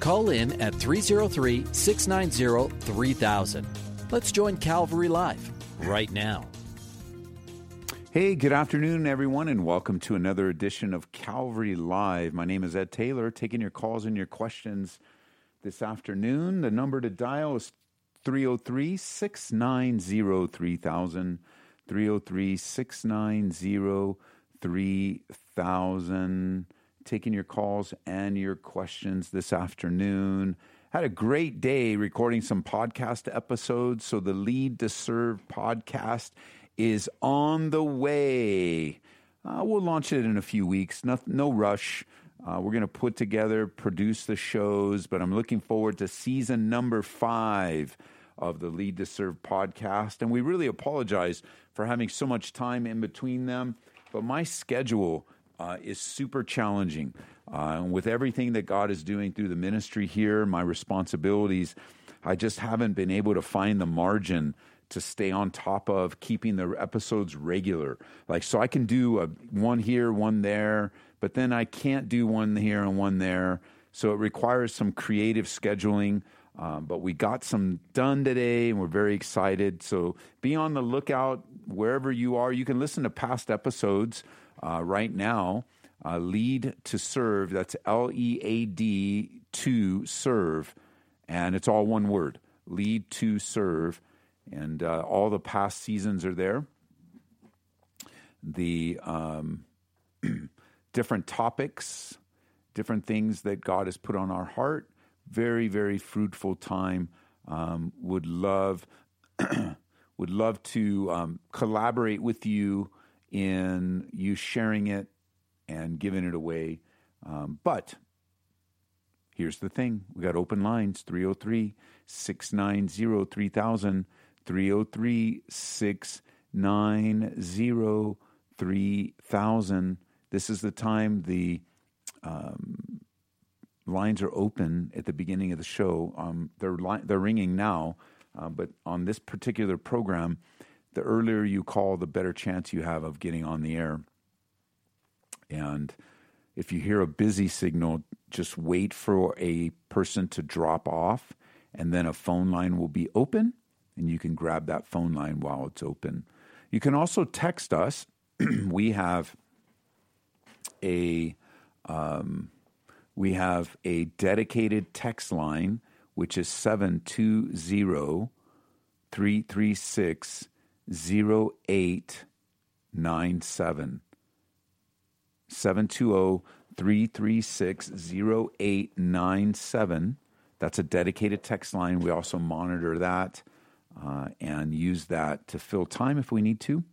Call in at 303 690 3000. Let's join Calvary Live right now. Hey, good afternoon, everyone, and welcome to another edition of Calvary Live. My name is Ed Taylor, taking your calls and your questions this afternoon. The number to dial is 303 690 3000. 303 690 3000. Taking your calls and your questions this afternoon. Had a great day recording some podcast episodes. So, the Lead to Serve podcast is on the way. Uh, we'll launch it in a few weeks. No, no rush. Uh, we're going to put together, produce the shows, but I'm looking forward to season number five of the Lead to Serve podcast. And we really apologize for having so much time in between them, but my schedule uh, is super challenging. Uh, with everything that God is doing through the ministry here, my responsibilities, I just haven't been able to find the margin to stay on top of keeping the episodes regular. Like, so I can do a, one here, one there, but then I can't do one here and one there. So it requires some creative scheduling. Um, but we got some done today and we're very excited. So be on the lookout wherever you are. You can listen to past episodes uh, right now. Uh, lead to serve, that's L E A D to serve. And it's all one word lead to serve. And uh, all the past seasons are there. The um, different topics, different things that God has put on our heart very very fruitful time. Um, would love would love to um, collaborate with you in you sharing it and giving it away. Um, but here's the thing we got open lines 303 690 3000. 303 690 3000. This is the time the um, lines are open at the beginning of the show. Um, they're li- they're ringing now, uh, but on this particular program, the earlier you call, the better chance you have of getting on the air. And if you hear a busy signal, just wait for a person to drop off, and then a phone line will be open, and you can grab that phone line while it's open. You can also text us. we have a um, we have a dedicated text line, which is 720 336 0897. 720 336 0897. That's a dedicated text line. We also monitor that uh, and use that to fill time if we need to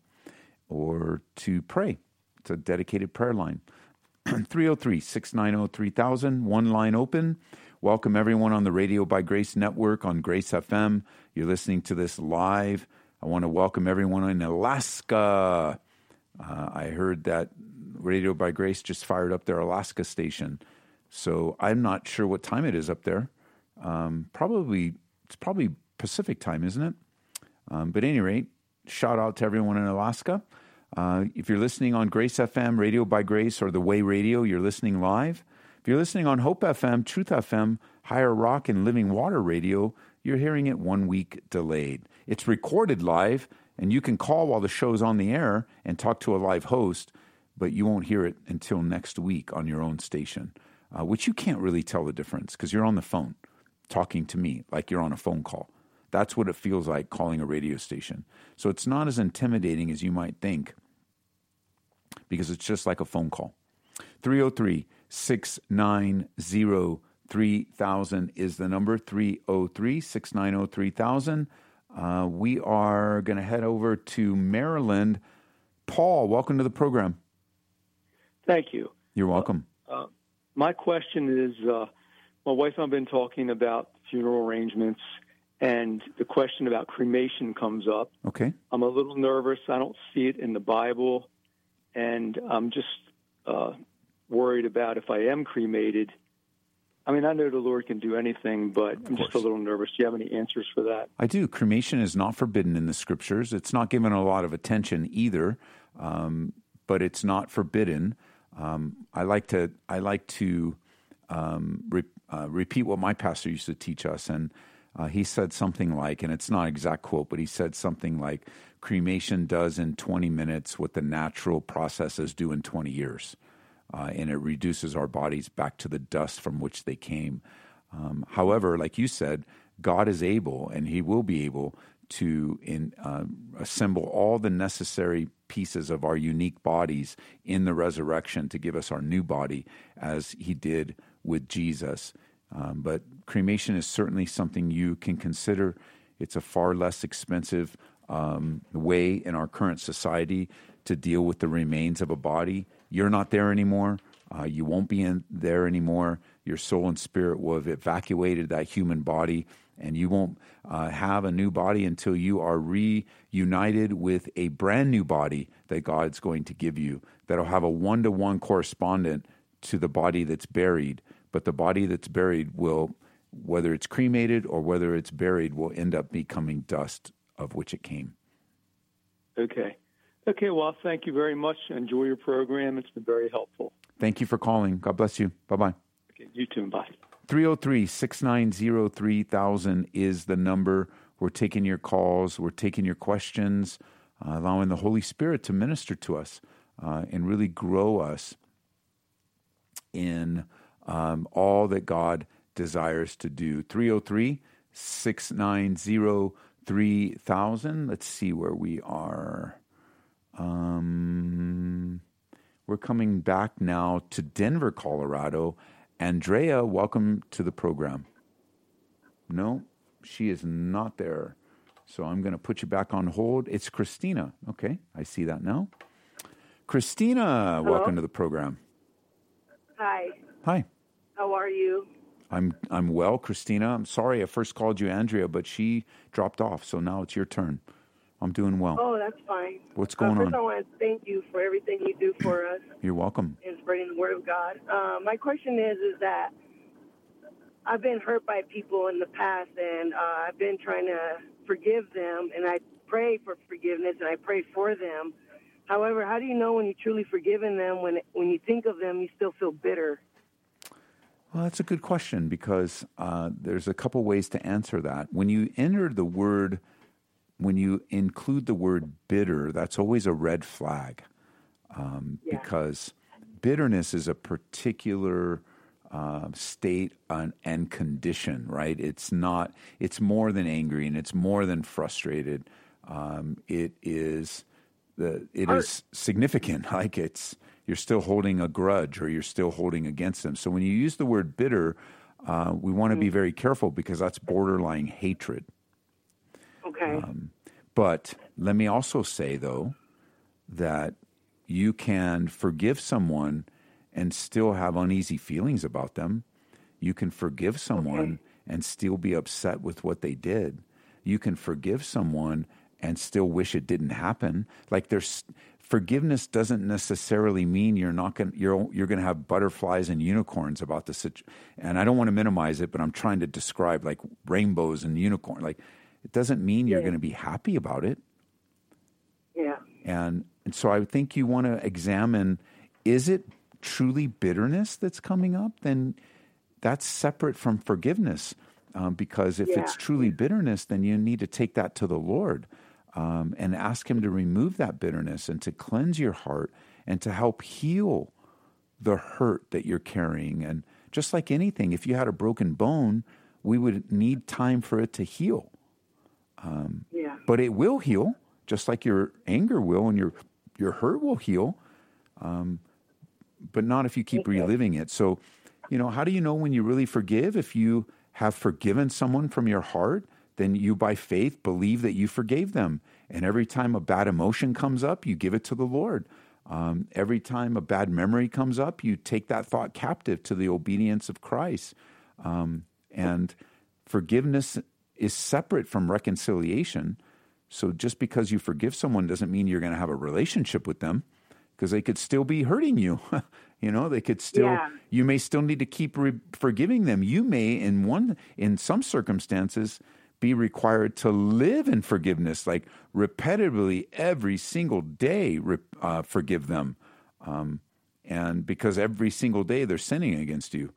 or to pray. It's a dedicated prayer line. 303 690 3000, one line open. Welcome everyone on the Radio by Grace Network on Grace FM. You're listening to this live. I want to welcome everyone in Alaska. Uh, I heard that Radio by Grace just fired up their Alaska station. So I'm not sure what time it is up there. Um, probably, it's probably Pacific time, isn't it? Um, but at any rate, shout out to everyone in Alaska. Uh, if you're listening on Grace FM, Radio by Grace, or The Way Radio, you're listening live. If you're listening on Hope FM, Truth FM, Higher Rock, and Living Water Radio, you're hearing it one week delayed. It's recorded live, and you can call while the show's on the air and talk to a live host, but you won't hear it until next week on your own station, uh, which you can't really tell the difference because you're on the phone talking to me like you're on a phone call. That's what it feels like calling a radio station. So it's not as intimidating as you might think because it's just like a phone call. 303 690 3000 is the number 303 690 3000. Uh, we are going to head over to Maryland. Paul, welcome to the program. Thank you. You're welcome. Uh, uh, my question is uh, my wife and I've been talking about funeral arrangements, and the question about cremation comes up. Okay. I'm a little nervous. I don't see it in the Bible, and I'm just uh, worried about if I am cremated. I mean, I know the Lord can do anything, but I'm just a little nervous. Do you have any answers for that? I do. Cremation is not forbidden in the scriptures. It's not given a lot of attention either, um, but it's not forbidden. Um, I like to I like to um, re- uh, repeat what my pastor used to teach us, and uh, he said something like, and it's not exact quote, but he said something like, "Cremation does in 20 minutes what the natural processes do in 20 years." Uh, and it reduces our bodies back to the dust from which they came. Um, however, like you said, God is able, and He will be able to in, uh, assemble all the necessary pieces of our unique bodies in the resurrection to give us our new body, as He did with Jesus. Um, but cremation is certainly something you can consider. It's a far less expensive um, way in our current society to deal with the remains of a body you're not there anymore. Uh, you won't be in there anymore. Your soul and spirit will have evacuated that human body, and you won't uh, have a new body until you are reunited with a brand new body that God's going to give you that'll have a one to one correspondent to the body that's buried. But the body that's buried will, whether it's cremated or whether it's buried, will end up becoming dust of which it came. Okay. Okay, well, thank you very much. Enjoy your program. It's been very helpful. Thank you for calling. God bless you. Bye bye. Okay, you too. Bye. 303 690 3000 is the number. We're taking your calls, we're taking your questions, uh, allowing the Holy Spirit to minister to us uh, and really grow us in um, all that God desires to do. 303 690 3000. Let's see where we are. Um, we're coming back now to Denver, Colorado. Andrea, welcome to the program. No, she is not there. So I'm going to put you back on hold. It's Christina. Okay, I see that now. Christina, Hello? welcome to the program. Hi. Hi. How are you? I'm I'm well, Christina. I'm sorry I first called you Andrea, but she dropped off, so now it's your turn. I'm doing well. Oh, that's fine. What's going uh, first on? I want to thank you for everything you do for us You're welcome. in spreading the word of God. Uh, my question is, is that I've been hurt by people in the past, and uh, I've been trying to forgive them, and I pray for forgiveness, and I pray for them. However, how do you know when you truly forgiven them when when you think of them, you still feel bitter? Well, that's a good question because uh, there's a couple ways to answer that. When you enter the word, when you include the word bitter, that's always a red flag um, Yeah. because bitterness is a particular uh, state and, and condition, right? It's not. It's more than angry, and it's more than frustrated. Um, it is the. It is significant. Like it's you're still holding a grudge, or you're still holding against them. So when you use the word bitter, uh, we want to be very careful because that's borderline hatred. Okay. Um, but let me also say, though, that you can forgive someone and still have uneasy feelings about them. You can forgive someone and still be upset with what they did. You can forgive someone and still wish it didn't happen. Like there's forgiveness doesn't necessarily mean you're not going you're you're going to have butterflies and unicorns about the situation. And I don't want to minimize it, but I'm trying to describe like rainbows and unicorn. Like it doesn't mean you're Yeah. going to be happy about it. yeah. And, and so I think you want to examine is it truly bitterness that's coming up? Then that's separate from forgiveness. Um, because if it's truly bitterness, then you need to take that to the Lord um, and ask Him to remove that bitterness and to cleanse your heart and to help heal the hurt that you're carrying. And just like anything, if you had a broken bone, we would need time for it to heal Yeah. but it will heal, just like your anger will, and your your hurt will heal. Um, but not if you keep reliving it. So, you know, how do you know when you really forgive? If you have forgiven someone from your heart, then you by faith believe that you forgave them. And every time a bad emotion comes up, you give it to the Lord. Um, every time a bad memory comes up, you take that thought captive to the obedience of Christ. Um, and forgiveness is separate from reconciliation. So just because you forgive someone doesn't mean you're going to have a relationship with them because they could still be hurting you. you know, they could still Yeah. you may still need to keep re- forgiving them. You may in one in some circumstances be required to live in forgiveness like repetitively every single day re- uh, forgive them. Um, and because every single day they're sinning against you.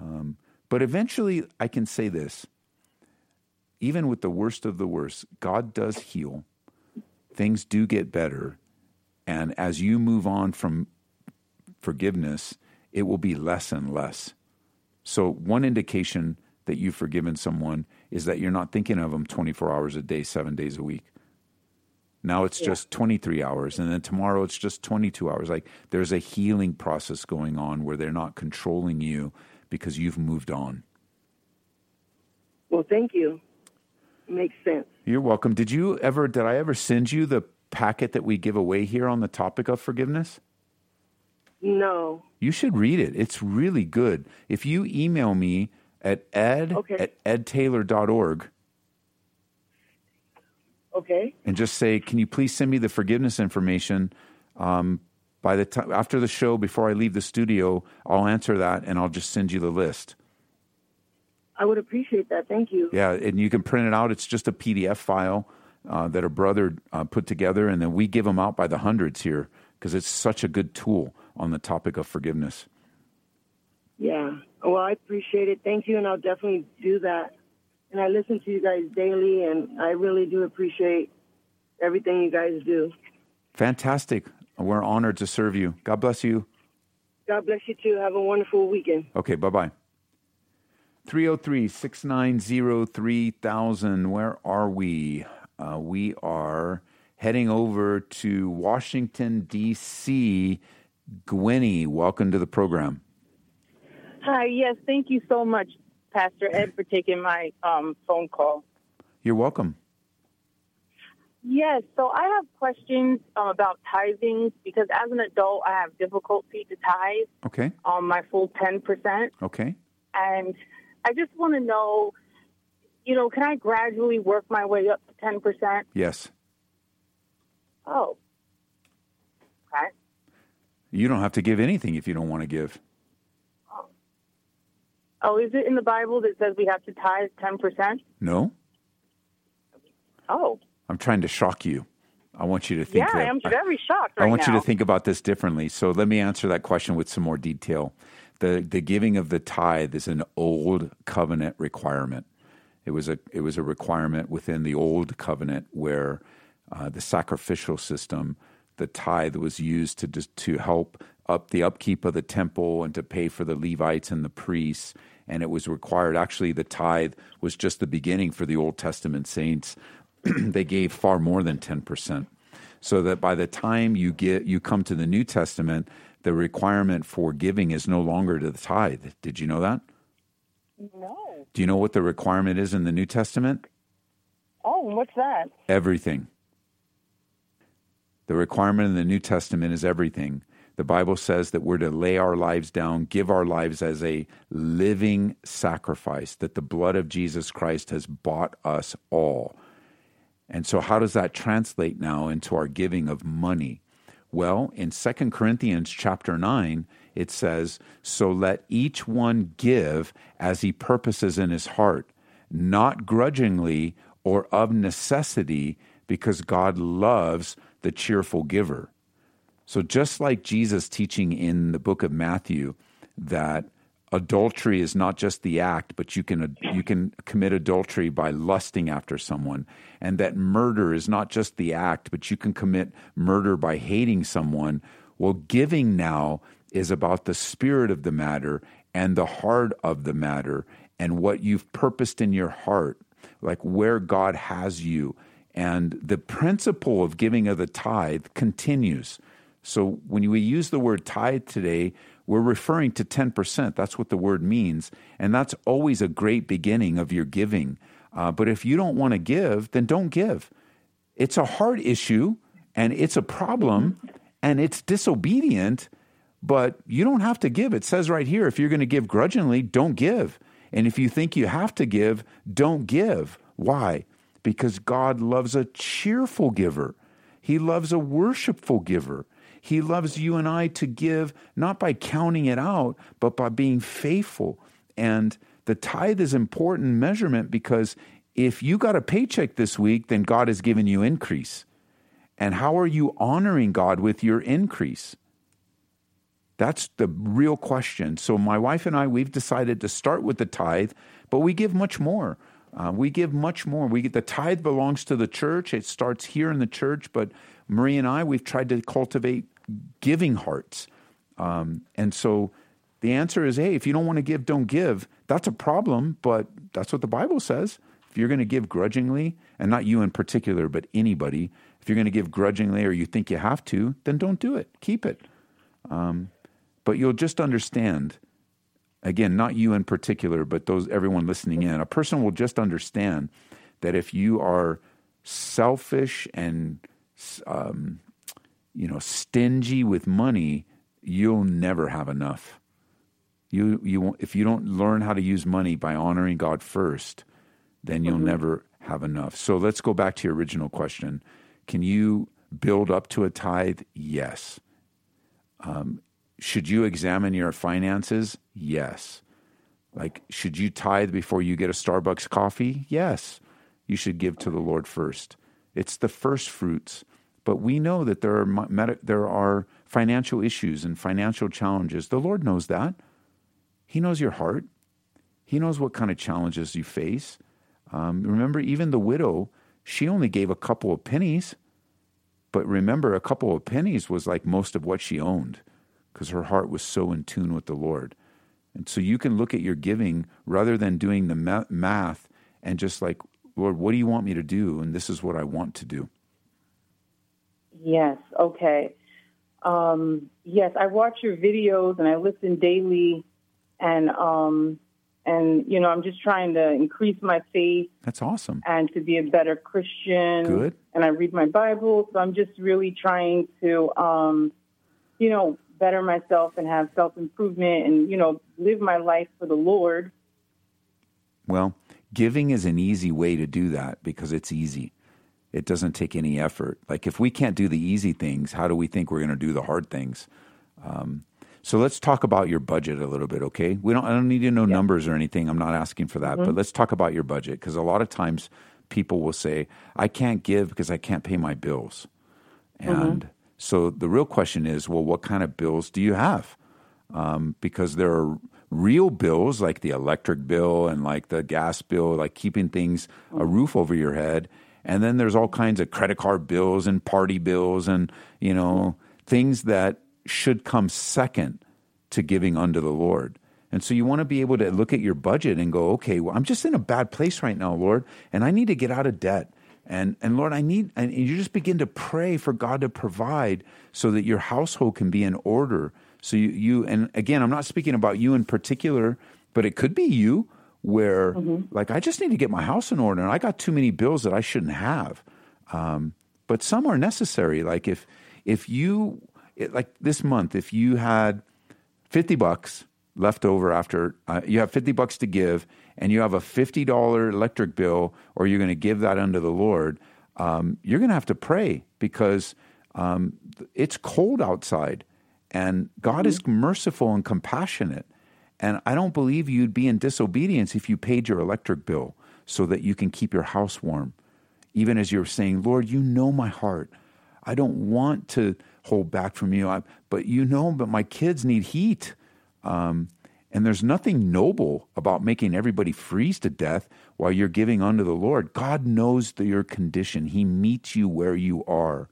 Um, but eventually I can say this even with the worst of the worst, God does heal. Things do get better. And as you move on from forgiveness, it will be less and less. So, one indication that you've forgiven someone is that you're not thinking of them 24 hours a day, seven days a week. Now it's just 23 hours, and then tomorrow it's just 22 hours. Like there's a healing process going on where they're not controlling you because you've moved on. Well, thank you. Makes sense. You're welcome. Did you ever, did I ever send you the packet that we give away here on the topic of forgiveness? No. You should read it. It's really good. If you email me at ed Okay. at edtaylor.org Okay. and just say, can you please send me the forgiveness information? Um, by the time after the show, before I leave the studio, I'll answer that and I'll just send you the list. I would appreciate that. Thank you. Yeah, and you can print it out. It's just a PDF file uh, that a brother uh, put together, and then we give them out by the hundreds here because it's such a good tool on the topic of forgiveness. Yeah. Well, I appreciate it. Thank you, and I'll definitely do that. And I listen to you guys daily, and I really do appreciate everything you guys do. Fantastic. We're honored to serve you. God bless you. God bless you too. Have a wonderful weekend. Okay, bye bye. 303 690 3000. Where are we? Uh, we are heading over to Washington, D.C. Gwenny, welcome to the program. Hi, yes, thank you so much, Pastor Ed, for taking my um, phone call. You're welcome. Yes, so I have questions um, about tithing because as an adult, I have difficulty to tithe Okay, on my full 10%. okay. And I just want to know, you know, can I gradually work my way up to 10%? Yes. Oh. Okay. You don't have to give anything if you don't want to give. Oh. oh, is it in the Bible that says we have to tithe 10%? No? Oh. I'm trying to shock you. I want you to think Yeah, that. I'm very shocked right I want now. you to think about this differently. So let me answer that question with some more detail. The the giving of the tithe is an old covenant requirement. It was a it was a requirement within the old covenant where uh, the sacrificial system, the tithe was used to to help up the upkeep of the temple and to pay for the Levites and the priests. And it was required. Actually, the tithe was just the beginning for the Old Testament saints. they gave far more than ten percent so that by the time you get you come to the New Testament, the requirement for giving is no longer to the tithe. Did you know that? no. Do you know what the requirement is in the New Testament? Oh, what's that? Everything. The requirement in the New Testament is everything. The Bible says that we're to lay our lives down, give our lives as a living sacrifice, that the blood of Jesus Christ has bought us all. And so, how does that translate now into our giving of money? Well, in 2 Corinthians chapter 9, it says, So let each one give as he purposes in his heart, not grudgingly or of necessity, because God loves the cheerful giver. So, just like Jesus teaching in the book of Matthew that adultery is not just the act, but you can you can commit adultery by lusting after someone, and that murder is not just the act, but you can commit murder by hating someone. Well, giving now is about the spirit of the matter and the heart of the matter and what you've purposed in your heart, like where God has you. And the principle of giving of the tithe continues. So when we use the word tithe today, we're referring to 10%. That's what the word means. And that's always a great beginning of your giving. Uh, but if you don't want to give, then don't give. It's a hard issue and it's a problem and it's disobedient, but you don't have to give. It says right here if you're going to give grudgingly, don't give. And if you think you have to give, don't give. Why? Because God loves a cheerful giver. He loves a worshipful giver. He loves you and I to give not by counting it out, but by being faithful. And the tithe is important measurement because if you got a paycheck this week, then God has given you increase. And how are you honoring God with your increase? That's the real question. So, my wife and I, we've decided to start with the tithe, but we give much more. Uh, we give much more. We the tithe belongs to the church. It starts here in the church, but Marie and I, we've tried to cultivate giving hearts. Um, and so the answer is, hey, if you don't want to give, don't give. That's a problem, but that's what the Bible says. If you're going to give grudgingly, and not you in particular, but anybody, if you're going to give grudgingly or you think you have to, then don't do it. Keep it. Um, but you'll just understand. Again, not you in particular, but those everyone listening in. A person will just understand that if you are selfish and um, you know stingy with money, you'll never have enough. You you if you don't learn how to use money by honoring God first, then you'll mm-hmm. never have enough. So let's go back to your original question. Can you build up to a tithe? Yes. Um, should you examine your finances? Yes. Like, should you tithe before you get a Starbucks coffee? Yes. You should give to the Lord first. It's the first fruits. But we know that there are, there are financial issues and financial challenges. The Lord knows that. He knows your heart. He knows what kind of challenges you face. Um, remember, even the widow, she only gave a couple of pennies. But remember, a couple of pennies was like most of what she owned because her heart was so in tune with the Lord. And so you can look at your giving rather than doing the math and just like, Lord, what do you want me to do? And this is what I want to do. Yes, okay. Um, yes, I watch your videos and I listen daily. And um, and you know i'm just trying to increase my faith that's awesome. and to be a better christian. Good. And i read my bible. So i'm just really trying to um you know better myself and have self improvement and you know live my life for the lord. Well giving is an easy way to do that because it's easy it doesn't take any effort like if we can't do the easy things how do we think we're going to do the hard things um, so let's talk about your budget a little bit, okay? We don't. I don't need to know yeah. numbers or anything. I'm not asking for that, mm-hmm. but let's talk about your budget because a lot of times people will say, "I can't give because I can't pay my bills," mm-hmm. and mm-hmm. so the real question is, well, what kind of bills do you have? Um, because there are real bills like the electric bill and like the gas bill, like keeping things mm-hmm. a roof over your head. And then there's all kinds of credit card bills and party bills and, you know, things that should come second to giving unto the Lord. And so you want to be able to look at your budget and go, okay, well, I'm just in a bad place right now, Lord, and I need to get out of debt. And, and Lord, I need, and you just begin to pray for God to provide so that your household can be in order. So you, you and again, I'm not speaking about you in particular, but it could be you where, mm-hmm. like, I just need to get my house in order and I got too many bills that I shouldn't have. Um, but some are necessary. Like, if, if you it, like this month, if you had 50 bucks left over after uh, you have 50 bucks to give and you have a $50 electric bill or you're going to give that unto the Lord, um, you're going to have to pray because um, it's cold outside and God mm-hmm. is merciful and compassionate. And I don't believe you'd be in disobedience if you paid your electric bill so that you can keep your house warm. Even as you're saying, Lord, you know my heart. I don't want to hold back from you. I, but you know, but my kids need heat. Um, and there's nothing noble about making everybody freeze to death while you're giving unto the Lord. God knows the, your condition, He meets you where you are.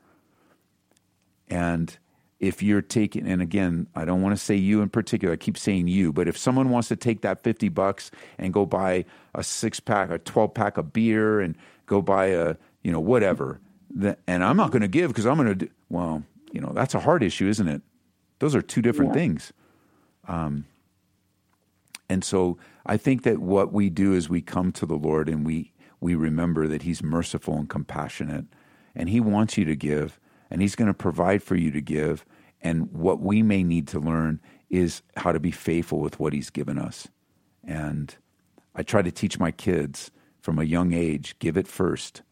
And if you're taking, and again, I don't want to say you in particular, I keep saying you, but if someone wants to take that 50 bucks and go buy a six pack, a 12 pack of beer and go buy a, you know, whatever, and I'm not going to give because I'm going to, well, you know, that's a hard issue, isn't it? Those are two different yeah. things. Um, and so I think that what we do is we come to the Lord and we we remember that He's merciful and compassionate, and He wants you to give, and He's going to provide for you to give. And what we may need to learn is how to be faithful with what He's given us. And I try to teach my kids from a young age give it first.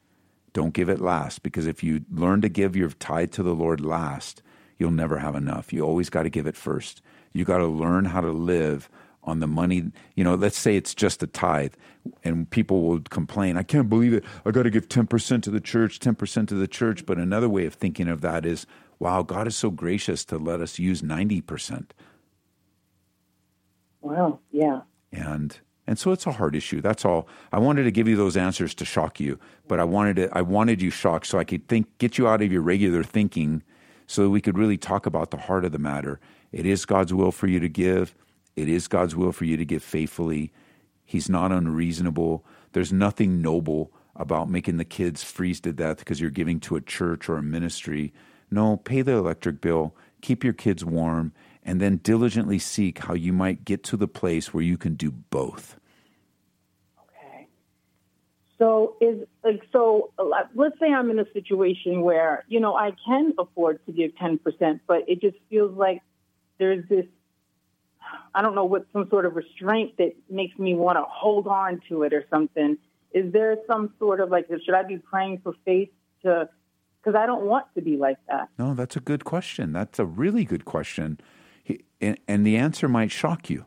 Don't give it last because if you learn to give your tithe to the Lord last, you'll never have enough. You always got to give it first. You got to learn how to live on the money. You know, let's say it's just a tithe, and people will complain, I can't believe it. I got to give 10% to the church, 10% to the church. But another way of thinking of that is, wow, God is so gracious to let us use 90%. Wow, yeah. And and so it's a hard issue. That's all. I wanted to give you those answers to shock you, but I wanted to, I wanted you shocked so I could think get you out of your regular thinking so that we could really talk about the heart of the matter. It is God's will for you to give. It is God's will for you to give faithfully. He's not unreasonable. There's nothing noble about making the kids freeze to death because you're giving to a church or a ministry. No, pay the electric bill, keep your kids warm, and then diligently seek how you might get to the place where you can do both. Okay. So is like so let's say I'm in a situation where, you know, I can afford to give 10%, but it just feels like there's this I don't know what some sort of restraint that makes me want to hold on to it or something. Is there some sort of like should I be praying for faith to because I don't want to be like that. No, that's a good question. That's a really good question and, and the answer might shock you.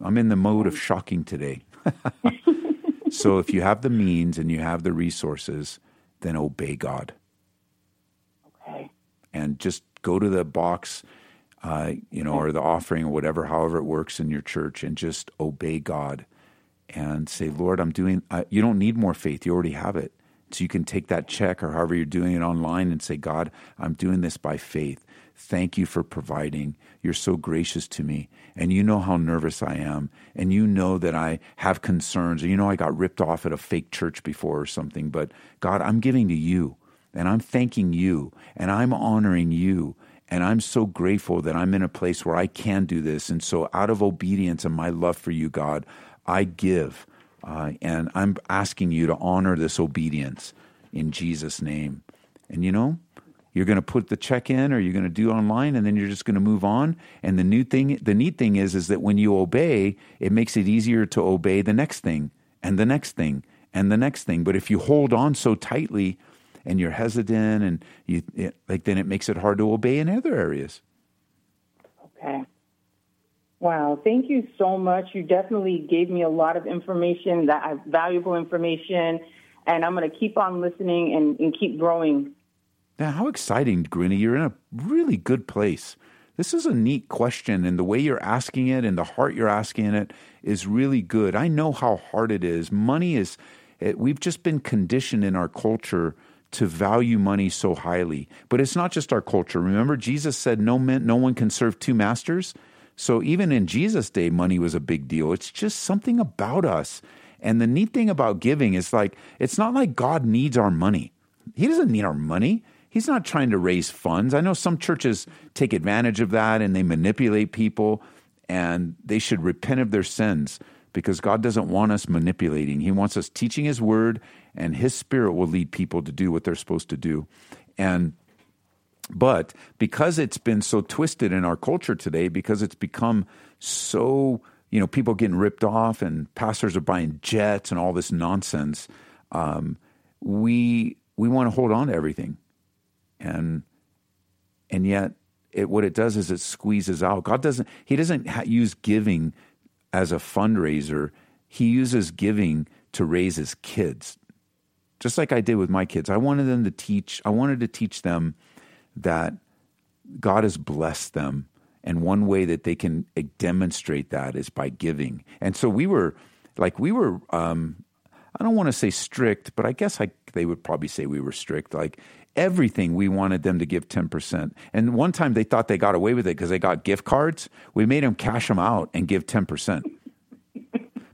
I'm in the mode of shocking today. so if you have the means and you have the resources, then obey God. Okay. And just go to the box, uh, you know, or the offering or whatever, however it works in your church, and just obey God and say, Lord, I'm doing, uh, you don't need more faith. You already have it. So you can take that check or however you're doing it online and say, God, I'm doing this by faith. Thank you for providing. You're so gracious to me. And you know how nervous I am. And you know that I have concerns. And you know I got ripped off at a fake church before or something. But God, I'm giving to you. And I'm thanking you. And I'm honoring you. And I'm so grateful that I'm in a place where I can do this. And so, out of obedience and my love for you, God, I give. Uh, and I'm asking you to honor this obedience in Jesus' name. And you know, you're going to put the check in or you're going to do online and then you're just going to move on and the new thing the neat thing is is that when you obey it makes it easier to obey the next thing and the next thing and the next thing but if you hold on so tightly and you're hesitant and you it, like then it makes it hard to obey in other areas okay wow thank you so much you definitely gave me a lot of information that uh, valuable information and i'm going to keep on listening and, and keep growing now, how exciting, Grinny. You're in a really good place. This is a neat question, and the way you're asking it and the heart you're asking it is really good. I know how hard it is. Money is, it, we've just been conditioned in our culture to value money so highly. But it's not just our culture. Remember, Jesus said, no, man, no one can serve two masters. So even in Jesus' day, money was a big deal. It's just something about us. And the neat thing about giving is like, it's not like God needs our money. He doesn't need our money. He's not trying to raise funds. I know some churches take advantage of that and they manipulate people, and they should repent of their sins because God doesn't want us manipulating. He wants us teaching His word, and His Spirit will lead people to do what they're supposed to do. And but because it's been so twisted in our culture today, because it's become so, you know, people getting ripped off and pastors are buying jets and all this nonsense, um, we we want to hold on to everything and and yet it, what it does is it squeezes out. God doesn't. He doesn't ha- use giving as a fundraiser. He uses giving to raise his kids, just like I did with my kids. I wanted them to teach. I wanted to teach them that God has blessed them, and one way that they can eh, demonstrate that is by giving. And so we were, like, we were. Um, I don't want to say strict, but I guess I, they would probably say we were strict. Like everything we wanted them to give 10%. And one time they thought they got away with it because they got gift cards. We made them cash them out and give 10%.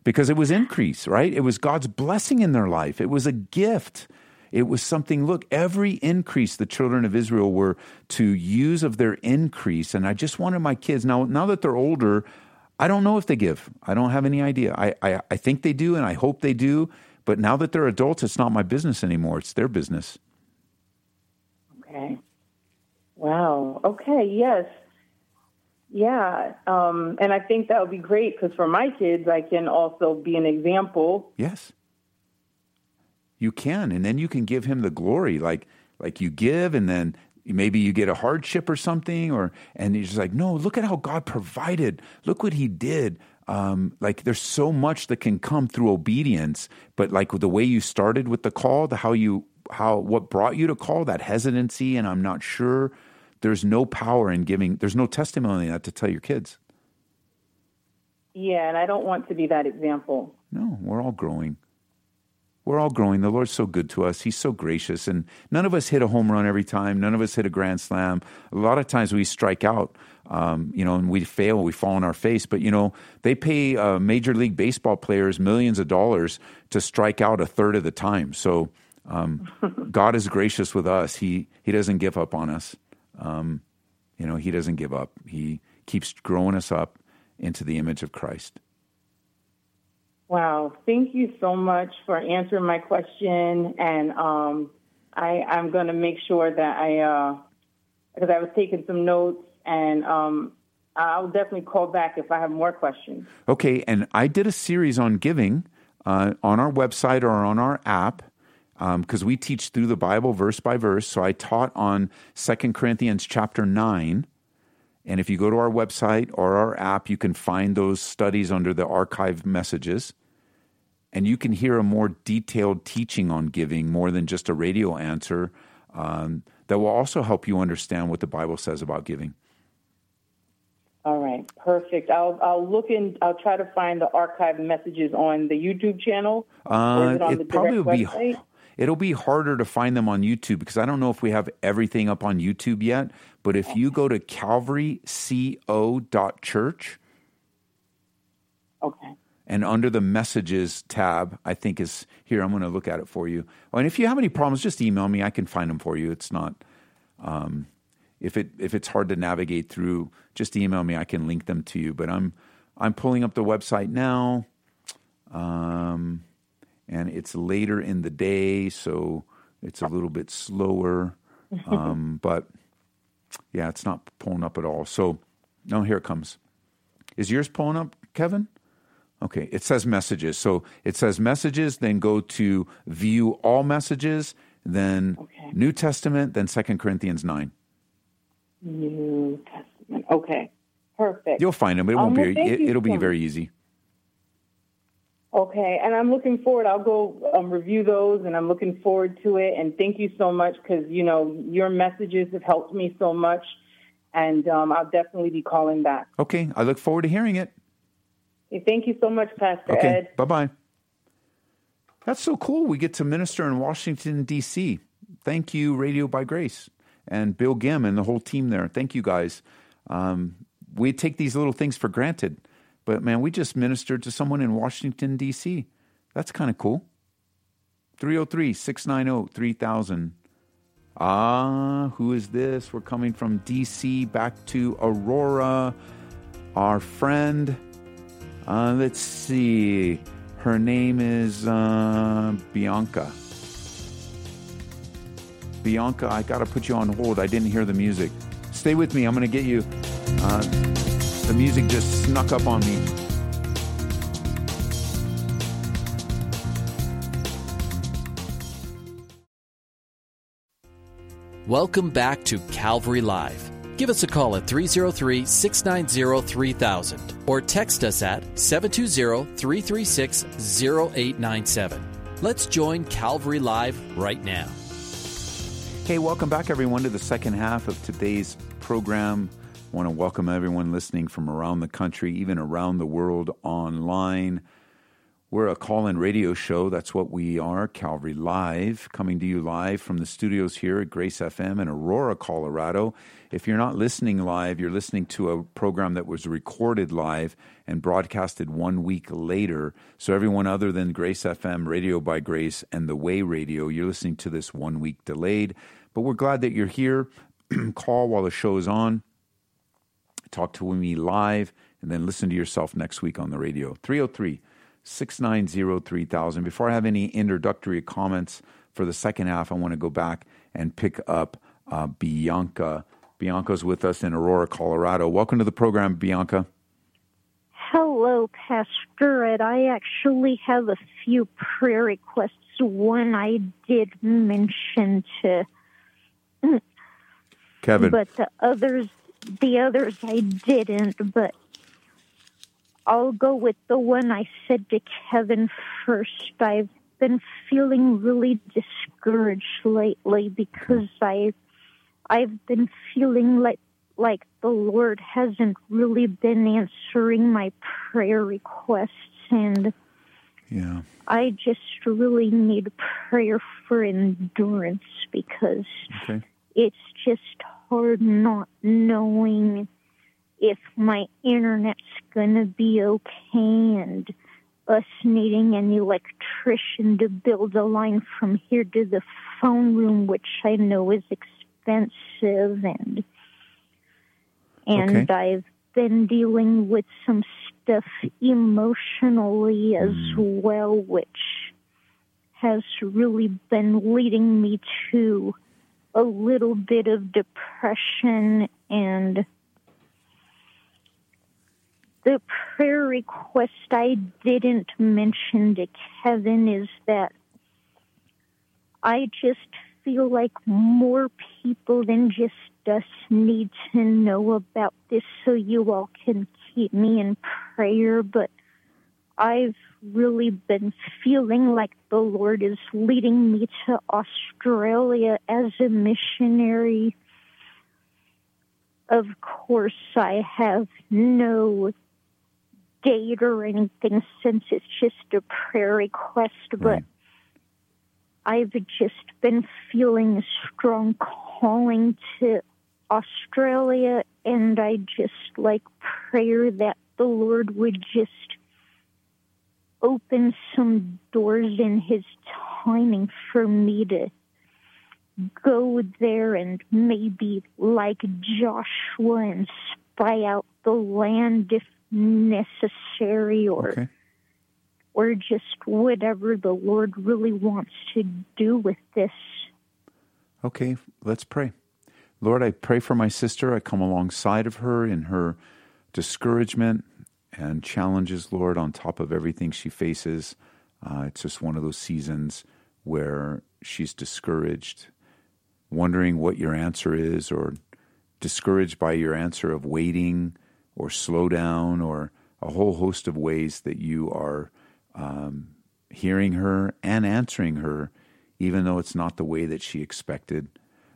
because it was increase, right? It was God's blessing in their life. It was a gift. It was something, look, every increase the children of Israel were to use of their increase. And I just wanted my kids, now, now that they're older, I don't know if they give. I don't have any idea. I, I, I think they do, and I hope they do. But now that they're adults, it's not my business anymore. It's their business. Okay. Wow. Okay. Yes. Yeah, um, and I think that would be great because for my kids, I can also be an example. Yes, you can, and then you can give him the glory, like like you give, and then maybe you get a hardship or something, or and he's like, no, look at how God provided. Look what He did. Um, like there's so much that can come through obedience, but like the way you started with the call, the how you how what brought you to call that hesitancy, and I'm not sure. There's no power in giving. There's no testimony in that to tell your kids. Yeah, and I don't want to be that example. No, we're all growing we're all growing. The Lord's so good to us. He's so gracious. And none of us hit a home run every time. None of us hit a grand slam. A lot of times we strike out, um, you know, and we fail. We fall on our face. But, you know, they pay uh, Major League Baseball players millions of dollars to strike out a third of the time. So um, God is gracious with us. He, he doesn't give up on us. Um, you know, He doesn't give up. He keeps growing us up into the image of Christ. Wow. Thank you so much for answering my question. And um, I, I'm going to make sure that I, uh, because I was taking some notes, and um, I'll definitely call back if I have more questions. Okay. And I did a series on giving uh, on our website or on our app because um, we teach through the Bible verse by verse. So I taught on Second Corinthians chapter 9. And if you go to our website or our app, you can find those studies under the archived messages and you can hear a more detailed teaching on giving more than just a radio answer um, that will also help you understand what the Bible says about giving. All right, perfect. I'll I'll look in. I'll try to find the archived messages on the YouTube channel. Uh, it, it probably will be. It'll be harder to find them on YouTube because I don't know if we have everything up on YouTube yet. But if you go to calvaryco.church, okay, and under the messages tab, I think is here. I'm going to look at it for you. And if you have any problems, just email me. I can find them for you. It's not, um, if it if it's hard to navigate through, just email me. I can link them to you. But I'm I'm pulling up the website now, um, and it's later in the day, so it's a little bit slower. Um, but yeah, it's not pulling up at all. So no, here it comes. Is yours pulling up, Kevin? Okay, it says messages. So it says messages, then go to view all messages, then okay. New Testament, then Second Corinthians 9. New Testament. Okay, perfect. You'll find them. It won't um, be, it, will be very easy. Okay, and I'm looking forward. I'll go um, review those, and I'm looking forward to it. And thank you so much because you know your messages have helped me so much, and um, I'll definitely be calling back. Okay, I look forward to hearing it. Thank you so much, Pastor okay. Ed. Bye bye. That's so cool. We get to minister in Washington, D.C. Thank you, Radio by Grace, and Bill Gim and the whole team there. Thank you guys. Um, we take these little things for granted, but man, we just ministered to someone in Washington, D.C. That's kind of cool. 303 690 3000. Ah, who is this? We're coming from D.C. back to Aurora. Our friend. Uh, let's see. Her name is uh, Bianca. Bianca, I got to put you on hold. I didn't hear the music. Stay with me. I'm to get you. Uh, the music just snuck up on me. Welcome back to Calvary Live. Give us a call at 303 690 3000 or text us at 720 336 0897. Let's join Calvary Live right now. Hey, welcome back, everyone, to the second half of today's program. I want to welcome everyone listening from around the country, even around the world online. We're a call in radio show. That's what we are, Calvary Live, coming to you live from the studios here at Grace FM in Aurora, Colorado. If you're not listening live, you're listening to a program that was recorded live and broadcasted one week later. So, everyone other than Grace FM, Radio by Grace, and The Way Radio, you're listening to this one week delayed. But we're glad that you're here. call while the show is on, talk to me live, and then listen to yourself next week on the radio. 303- 690 3000. Before I have any introductory comments for the second half, I want to go back and pick up uh, Bianca Bianca's with us in Aurora, Colorado. Welcome to the program, Bianca. Hello, Pastor Ed. I actually have a few prayer requests. One I did mention to Kevin. But the others the others I didn't, but I'll go with the one I said to Kevin first. I've been feeling really discouraged lately because I I've been feeling like like the Lord hasn't really been answering my prayer requests and yeah. I just really need prayer for endurance because okay. it's just hard not knowing if my internet's going to be okay and us needing an electrician to build a line from here to the phone room, which I know is expensive and and Okay. I've been dealing with some stuff emotionally as hmm. well, which has really been leading me to a little bit of depression and the prayer request I didn't mention to Kevin is that I just feel like more people than just us need to know about this so you all can keep me in prayer. But I've really been feeling like the Lord is leading me to Australia as a missionary. Of course, I have no date or anything since it's just a prayer request, but Right. I've just been feeling a strong calling to Australia, and I just like prayer that the Lord would just open some doors in His timing for me to go there and maybe, like Joshua, and spy out the land if necessary, or Okay. or just whatever the Lord really wants to do with this. Okay, let's pray. Lord, I pray for my sister. I come alongside of her in her discouragement and challenges, Lord, on top of everything she faces. Uh, it's just one of those seasons where she's discouraged, wondering what your answer is, or discouraged by your answer of waiting or slow down, or a whole host of ways that you are um, hearing her and answering her, even though it's not the way that she expected.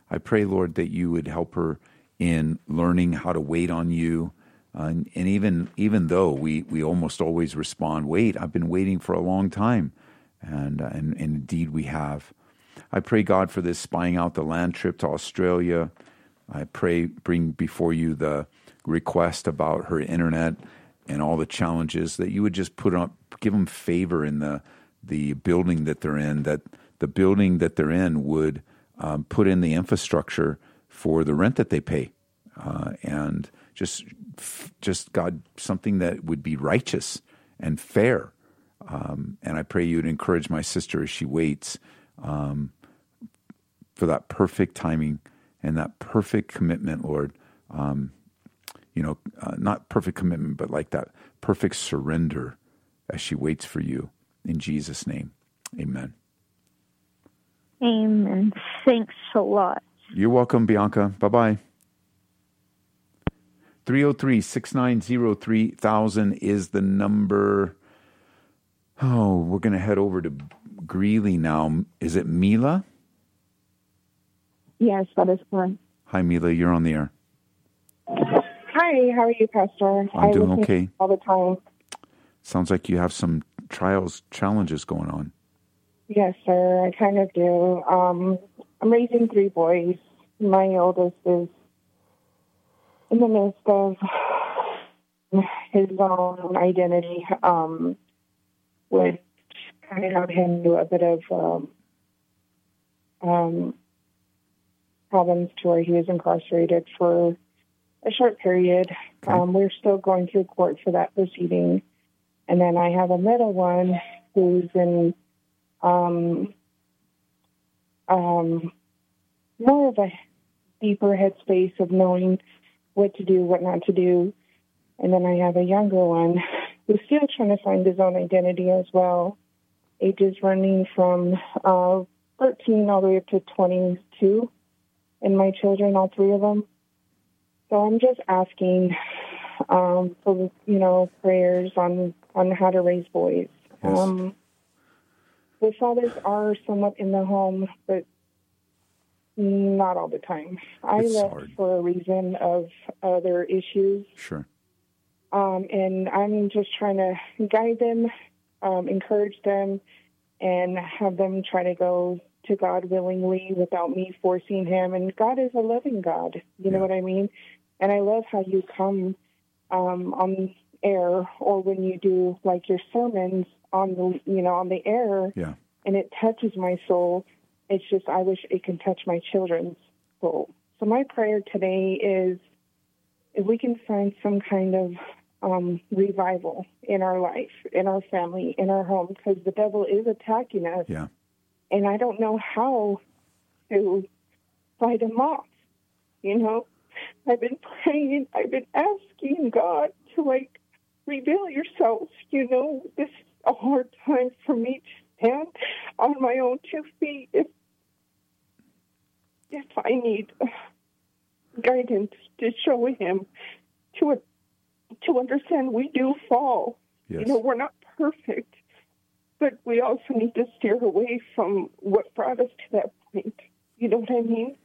I pray, Lord, that you would help her in learning how to wait on you. And, and even even though we, we almost always respond, wait, I've been waiting for a long time. And, uh, and, and indeed we have. I pray, God, for this spying out the land trip to Australia. I pray, bring before you the request about her internet and all the challenges that you would just put up, give them favor in the the building that they're in. That the building that they're in would um, put in the infrastructure for the rent that they pay, uh, and just just God something that would be righteous and fair. Um, and I pray you'd encourage my sister as she waits um, for that perfect timing and that perfect commitment, Lord. Um, you know, uh, not perfect commitment, but like that perfect surrender as she waits for you. In Jesus' name, amen. Amen. Thanks a lot. You're welcome, Bianca. Bye bye. 303 690 3000 is the number. Oh, we're going to head over to Greeley now. Is it Mila? Yes, that is correct. Hi, Mila. You're on the air. Hi, how are you, Pastor? I'm doing okay. all the time. Sounds like you have some trials, challenges going on. Yes, sir. I kind of do. Um, I'm raising three boys. My oldest is in the midst of his own identity, um, which kind of had him do a bit of um, um, problems to where he was incarcerated for a short period. Okay. Um, we're still going through court for that proceeding. And then I have a middle one who's in um, um, more of a deeper headspace of knowing what to do, what not to do. And then I have a younger one who's still trying to find his own identity as well. Ages running from uh, 13 all the way up to 22 and my children, all three of them. So I'm just asking um, for you know prayers on on how to raise boys. Yes. Um, the fathers are somewhat in the home, but not all the time. I It's left hard. for a reason of other issues, Sure. um, and I'm just trying to guide them, um, encourage them, and have them try to go to God willingly without me forcing him. And God is a loving God. You know what I mean? And I love how you come um, on air or when you do like your sermons on the you know on the air Yeah. and it touches my soul. It's just I wish it can touch my children's soul. So my prayer today is if we can find some kind of um, revival in our life, in our family, in our home, because the devil is attacking us, Yeah. and I don't know how to fight him off. You know, I've been praying, I've been asking God to like reveal yourself. You know, this is a hard time for me to stand on my own two feet. If if I need guidance to show him to to understand we do fall. Yes. You know, we're not perfect, but we also need to steer away from what brought us to that point. You know what I mean?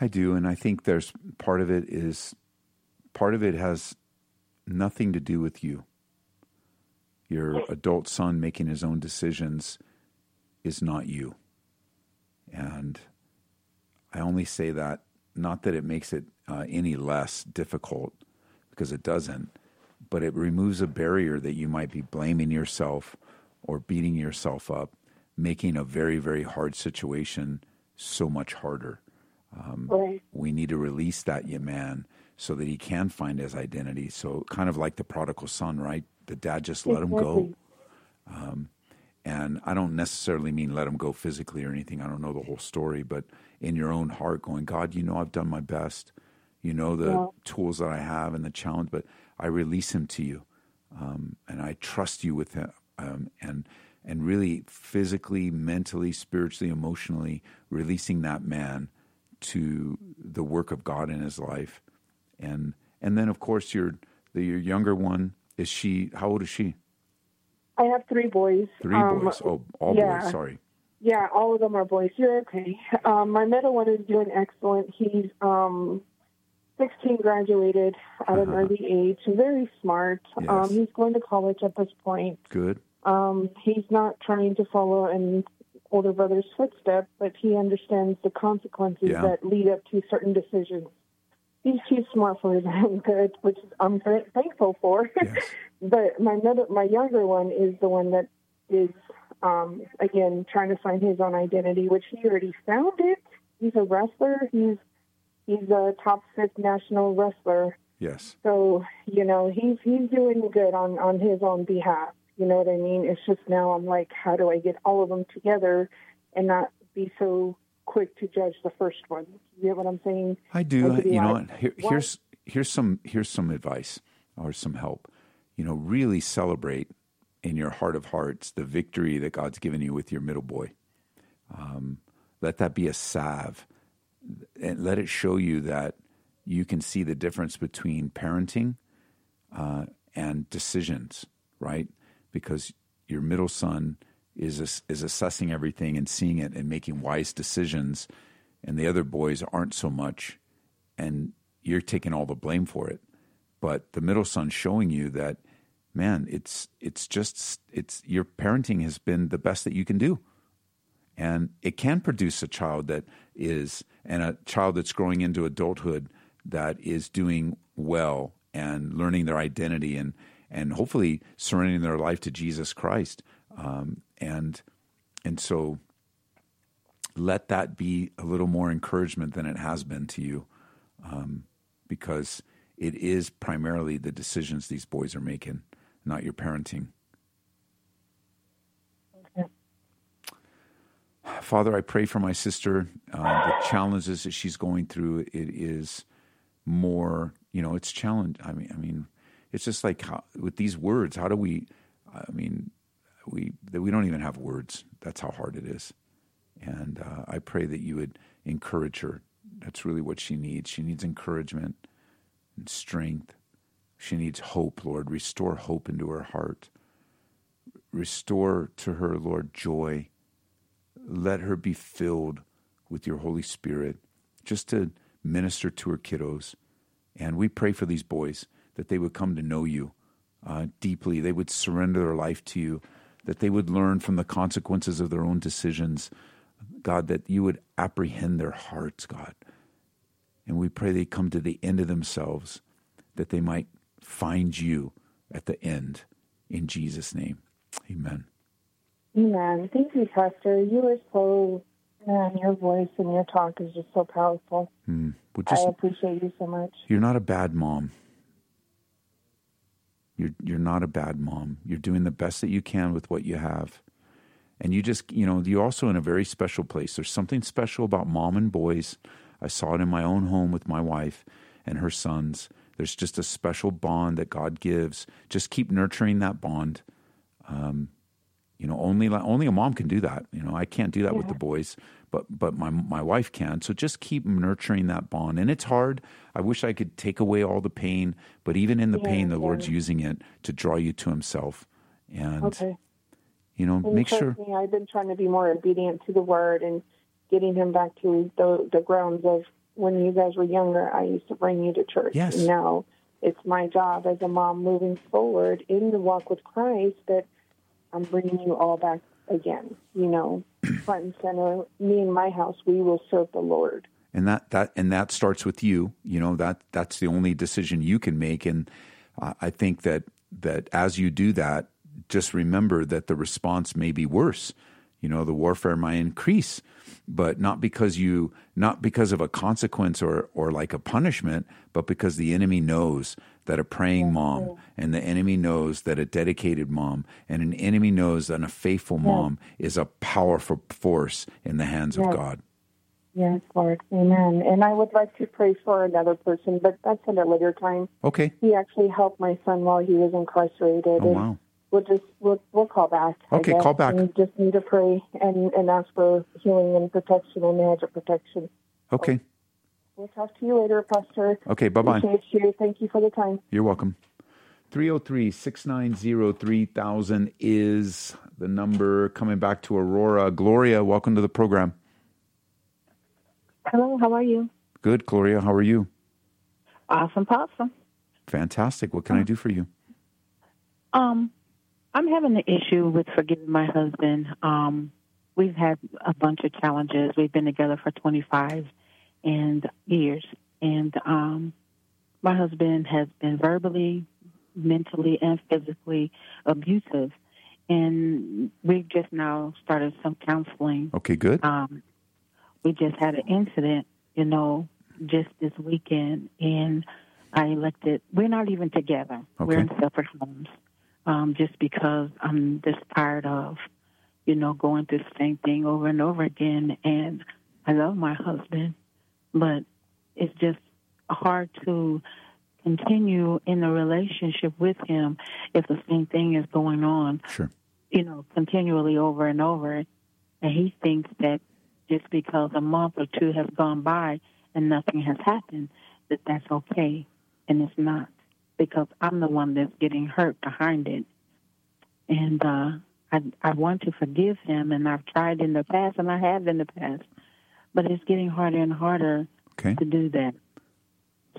I do, and I think there's part of it is part of it has nothing to do with you. Your adult son making his own decisions is not you. And I only say that not that it makes it uh, any less difficult because it doesn't, but it removes a barrier that you might be blaming yourself or beating yourself up, making a very, very hard situation so much harder. Um, Right. we need to release that man so that he can find his identity. So, kind of like the prodigal son, right? The dad just let him go. Um, and I don't necessarily mean let him go physically or anything. I don't know the whole story, but in your own heart, going, God, you know, I've done my best. You know the Yeah. tools that I have and the challenge, but I release him to you, um, and I trust you with him, um, and and really physically, mentally, spiritually, emotionally, releasing that man to the work of God in his life, and and then of course your the your younger one is she? How old is she? I have three boys. Three Um, boys. Oh, all yeah. boys. Sorry. Yeah, all of them are boys. You're okay. Um, my middle one is doing excellent. He's um, 16, graduated at an early age, very smart. Yes. Um, he's going to college at this point. Good. Um, he's not trying to follow in older brother's footsteps, but he understands the consequences Yeah. that lead up to certain decisions. He's too smart for his own good, which I'm thankful for. Yes. but my my younger one is the one that is um, again trying to find his own identity, which he already found it. He's a wrestler. He's he's a top fifth national wrestler. Yes. So you know he's he's doing good on on his own behalf. You know what I mean? It's just now I'm like, how do I get all of them together and not be so quick to judge the first one? You get what I'm saying? I do. Be You know what? Here, here's here's some here's some advice or some help. You know, really celebrate in your heart of hearts the victory that God's given you with your middle boy. Um, let that be a salve, and let it show you that you can see the difference between parenting uh, and decisions, right? Because your middle son is is assessing everything and seeing it and making wise decisions, and the other boys aren't so much, and you're taking all the blame for it. But the middle son's showing you that, man, it's it's just it's your parenting has been the best that you can do and it can produce a child that is and a child that's growing into adulthood that is doing well and learning their identity and and hopefully surrendering their life to Jesus Christ um, and and so let that be a little more encouragement than it has been to you um, because it is primarily the decisions these boys are making not your parenting Father, I pray for my sister. Uh, the challenges that she's going through, it is more, you know, it's challenge. I mean, I mean, it's just like how, with these words, how do we? I mean, we that we don't even have words. That's how hard it is. And uh, I pray that you would encourage her. That's really what she needs. She needs encouragement and strength. She needs hope, Lord. Restore hope into her heart. Restore to her, Lord, joy. Let her be filled with your Holy Spirit just to minister to her kiddos. And we pray for these boys that they would come to know you uh, deeply. They would surrender their life to you, that they would learn from the consequences of their own decisions. God, that you would apprehend their hearts, God. And we pray they come to the end of themselves, that they might find you at the end. In Jesus' name, amen. Amen. Thank you, Pastor. You are so, man, your voice and your talk is just so powerful. Hmm. Well, just, I appreciate you so much. You're not a bad mom. You're, you're not a bad mom. You're doing the best that you can with what you have. And you just, you know, you're also in a very special place. There's something special about mom and boys. I saw it in my own home with my wife and her sons. There's just a special bond that God gives. Just keep nurturing that bond. Um, you know, only only a mom can do that. You know, I can't do that yeah. with the boys, but but my my wife can. So just keep nurturing that bond, and it's hard. I wish I could take away all the pain, but even in the yeah, pain, the yeah. Lord's using it to draw you to Himself. And okay. you know, and make sure. Me, I've been trying to be more obedient to the Word and getting him back to the the grounds of when you guys were younger. I used to bring you to church. Yes. And now it's my job as a mom moving forward in the walk with Christ that I'm bringing you all back again. You know, front and center. Me and my house, we will serve the Lord. And that that and that starts with you. You know that that's the only decision you can make. And uh, I think that that as you do that, just remember that the response may be worse. You know, the warfare might increase, but not because you not because of a consequence or or like a punishment, but because the enemy knows that a praying mom and the enemy knows that a dedicated mom and an enemy knows that a faithful mom is a powerful force in the hands of God. Yes, Lord. Amen. And I would like to pray for another person, but that's at a later time. Okay. He actually helped my son while he was incarcerated. Oh, wow. We'll just we'll we'll call back. Okay, call back. We just need to pray and, and ask for healing and protection and edge of protection. Okay. We'll talk to you later, Pastor. Okay, bye bye. Appreciate you. Thank you for the time. You're welcome. 303 690 3000 is the number coming back to Aurora. Gloria, welcome to the program. Hello, how are you? Good, Gloria. How are you? Awesome, possum. Fantastic. What can I do for you? Um, I'm having an issue with forgiving my husband. Um, we've had a bunch of challenges. We've been together for 25 and years. And um, my husband has been verbally, mentally, and physically abusive. And we've just now started some counseling. Okay, good. Um, we just had an incident, you know, just this weekend, and I elected. We're not even together. Okay. We're in separate homes, um, just because I'm just tired of, you know, going through the same thing over and over again. And I love my husband, but it's just hard to continue in a relationship with him if the same thing is going on. Sure. You know, continually over and over. And he thinks that just because a month or two has gone by and nothing has happened, that that's okay. And it's not because I'm the one that's getting hurt behind it. And uh, I, I want to forgive him, and I've tried in the past, and I have in the past but it's getting harder and harder okay. to do that.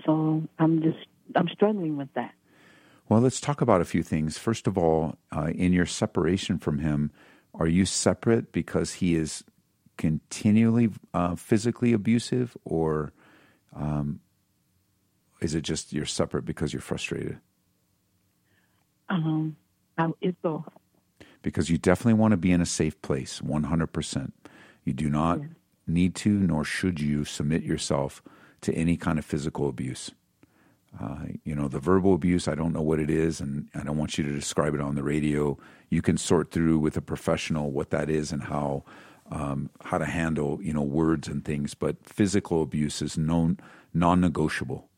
So I'm just I'm struggling with that. Well, let's talk about a few things. First of all, uh, in your separation from him, are you separate because he is continually uh, physically abusive, or um, is it just you're separate because you're frustrated? Um, it's both. Because you definitely want to be in a safe place, 100%. You do not yeah need to, nor should you submit yourself to any kind of physical abuse. Uh, you know, the verbal abuse, I don't know what it is, and I don't want you to describe it on the radio. You can sort through with a professional what that is and how um, how to handle you know words and things, but physical abuse is known non-negotiable.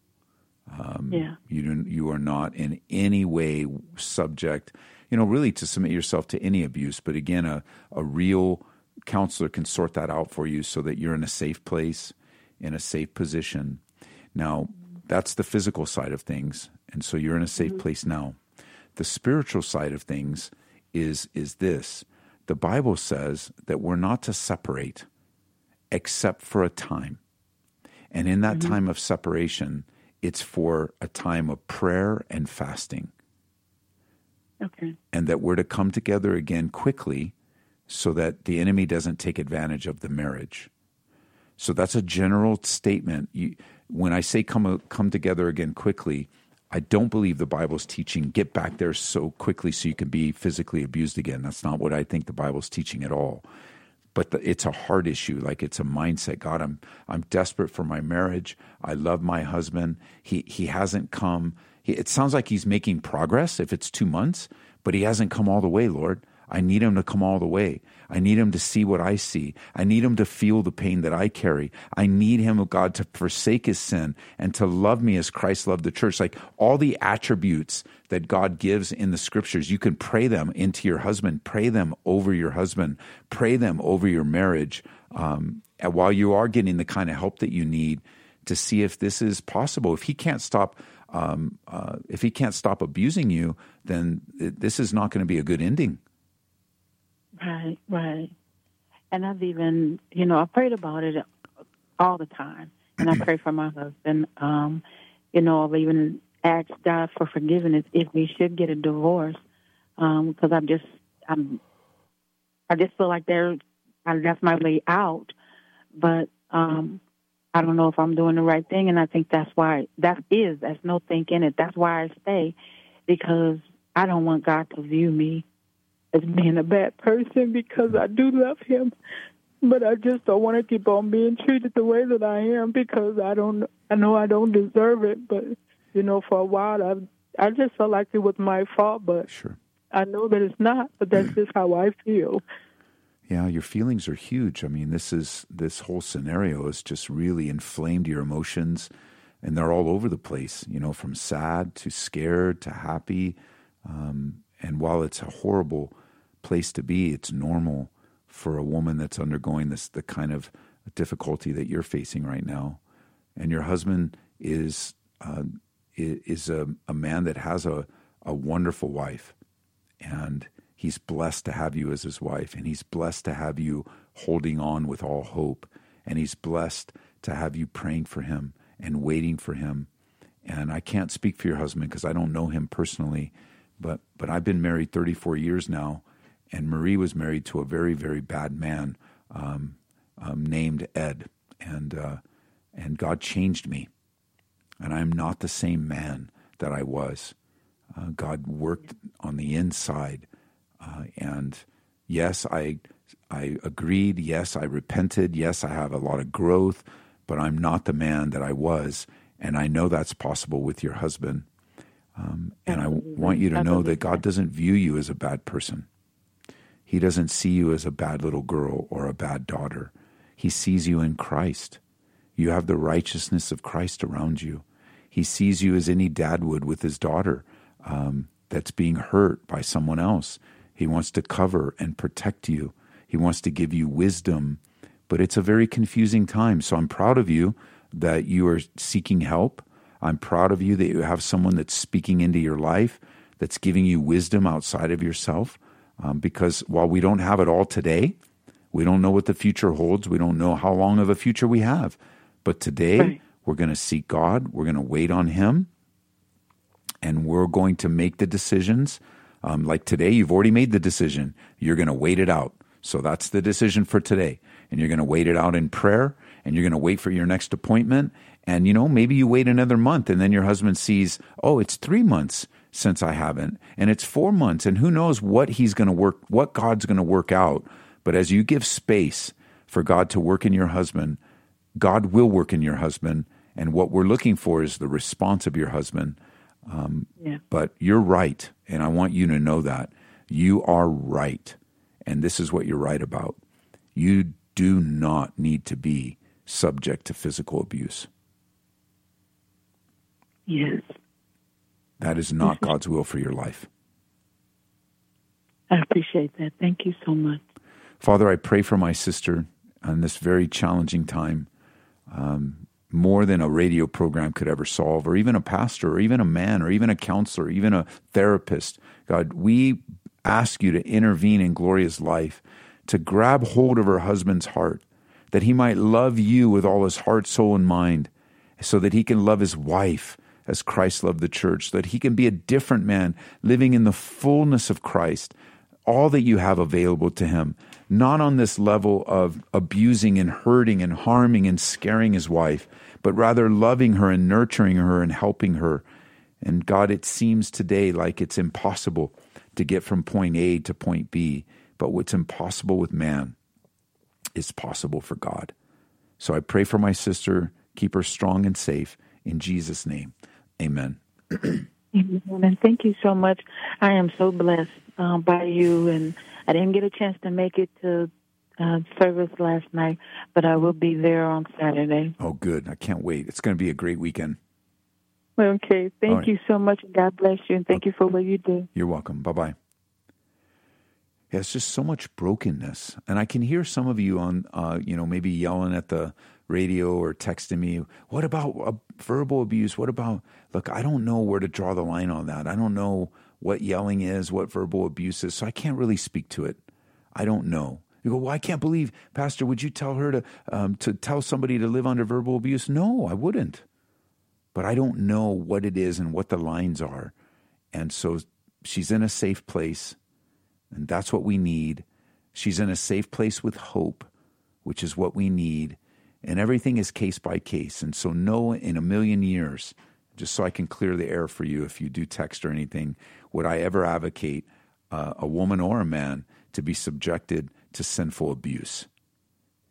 Um, yeah. You do, you are not in any way subject, you know, really to submit yourself to any abuse. But again, a a real counselor can sort that out for you so that you're in a safe place, in a safe position. Now, that's the physical side of things, and so you're in a safe mm-hmm. place now. The spiritual side of things is is this the Bible says that we're not to separate except for a time. And in that mm-hmm. time of separation, it's for a time of prayer and fasting. Okay. And that we're to come together again quickly so that the enemy doesn't take advantage of the marriage. So that's a general statement. You, when I say come come together again quickly, I don't believe the Bible's teaching get back there so quickly so you can be physically abused again. That's not what I think the Bible's teaching at all. But the, it's a hard issue. Like it's a mindset. God, I'm I'm desperate for my marriage. I love my husband. He he hasn't come. He, it sounds like he's making progress if it's two months, but he hasn't come all the way, Lord. I need him to come all the way. I need him to see what I see. I need him to feel the pain that I carry. I need him, oh God, to forsake his sin and to love me as Christ loved the church. Like all the attributes that God gives in the scriptures, you can pray them into your husband, pray them over your husband, pray them over your marriage. Um, while you are getting the kind of help that you need to see if this is possible. If he can't stop, um, uh, if he can't stop abusing you, then this is not going to be a good ending. Right, right. And I've even, you know, I prayed about it all the time, and I pray for my husband. Um, you know, I've even asked God for forgiveness if we should get a divorce, because um, I'm just, I'm, I just feel like there, that's my way out. But um, I don't know if I'm doing the right thing, and I think that's why that is. There's no thinking it. That's why I stay, because I don't want God to view me as being a bad person because I do love him. But I just don't want to keep on being treated the way that I am because I don't. I know I don't deserve it. But you know, for a while, I I just felt like it was my fault. But sure. I know that it's not. But that's just how I feel. Yeah, your feelings are huge. I mean, this is this whole scenario has just really inflamed your emotions, and they're all over the place. You know, from sad to scared to happy. Um, and while it's a horrible place to be, it's normal for a woman that's undergoing this the kind of difficulty that you're facing right now. And your husband is uh, is a, a man that has a, a wonderful wife, and he's blessed to have you as his wife, and he's blessed to have you holding on with all hope, and he's blessed to have you praying for him and waiting for him. And I can't speak for your husband because I don't know him personally, but but I've been married 34 years now, and Marie was married to a very very bad man um, um, named Ed, and uh, and God changed me, and I'm not the same man that I was. Uh, God worked on the inside, uh, and yes, I I agreed. Yes, I repented. Yes, I have a lot of growth, but I'm not the man that I was, and I know that's possible with your husband. Um, and I want you to know that God doesn't view you as a bad person. He doesn't see you as a bad little girl or a bad daughter. He sees you in Christ. You have the righteousness of Christ around you. He sees you as any dad would with his daughter um, that's being hurt by someone else. He wants to cover and protect you. He wants to give you wisdom. But it's a very confusing time. So I'm proud of you that you are seeking help I'm proud of you that you have someone that's speaking into your life, that's giving you wisdom outside of yourself. Um, because while we don't have it all today, we don't know what the future holds. We don't know how long of a future we have. But today, right. we're going to seek God. We're going to wait on Him. And we're going to make the decisions. Um, like today, you've already made the decision. You're going to wait it out. So that's the decision for today. And you're going to wait it out in prayer. And you're going to wait for your next appointment. And, you know, maybe you wait another month and then your husband sees, oh, it's three months since I haven't, and it's four months, and who knows what he's going to work, what God's going to work out. But as you give space for God to work in your husband, God will work in your husband. And what we're looking for is the response of your husband. Um, yeah. But you're right. And I want you to know that. You are right. And this is what you're right about. You do not need to be subject to physical abuse. Yes. That is not God's will for your life. I appreciate that. Thank you so much. Father, I pray for my sister on this very challenging time, um, more than a radio program could ever solve, or even a pastor, or even a man, or even a counselor, or even a therapist. God, we ask you to intervene in Gloria's life, to grab hold of her husband's heart, that he might love you with all his heart, soul, and mind, so that he can love his wife as Christ loved the church, so that he can be a different man, living in the fullness of Christ, all that you have available to him, not on this level of abusing and hurting and harming and scaring his wife, but rather loving her and nurturing her and helping her. And God, it seems today like it's impossible to get from point A to point B, but what's impossible with man is possible for God. So I pray for my sister, keep her strong and safe in Jesus' name. Amen. Amen. Thank you so much. I am so blessed uh, by you, and I didn't get a chance to make it to uh, service last night, but I will be there on Saturday. Oh, good. I can't wait. It's going to be a great weekend. Okay. Thank right. you so much. God bless you, and thank you for what you do. You're welcome. Bye bye. Yeah, it's just so much brokenness, and I can hear some of you on, uh, you know, maybe yelling at the radio or texting me. What about uh, verbal abuse? What about? Look, I don't know where to draw the line on that. I don't know what yelling is, what verbal abuse is, so I can't really speak to it. I don't know. You go, well, I can't believe, Pastor. Would you tell her to um, to tell somebody to live under verbal abuse? No, I wouldn't. But I don't know what it is and what the lines are, and so she's in a safe place, and that's what we need. She's in a safe place with hope, which is what we need, and everything is case by case. And so, no, in a million years, just so I can clear the air for you, if you do text or anything, would I ever advocate uh, a woman or a man to be subjected to sinful abuse.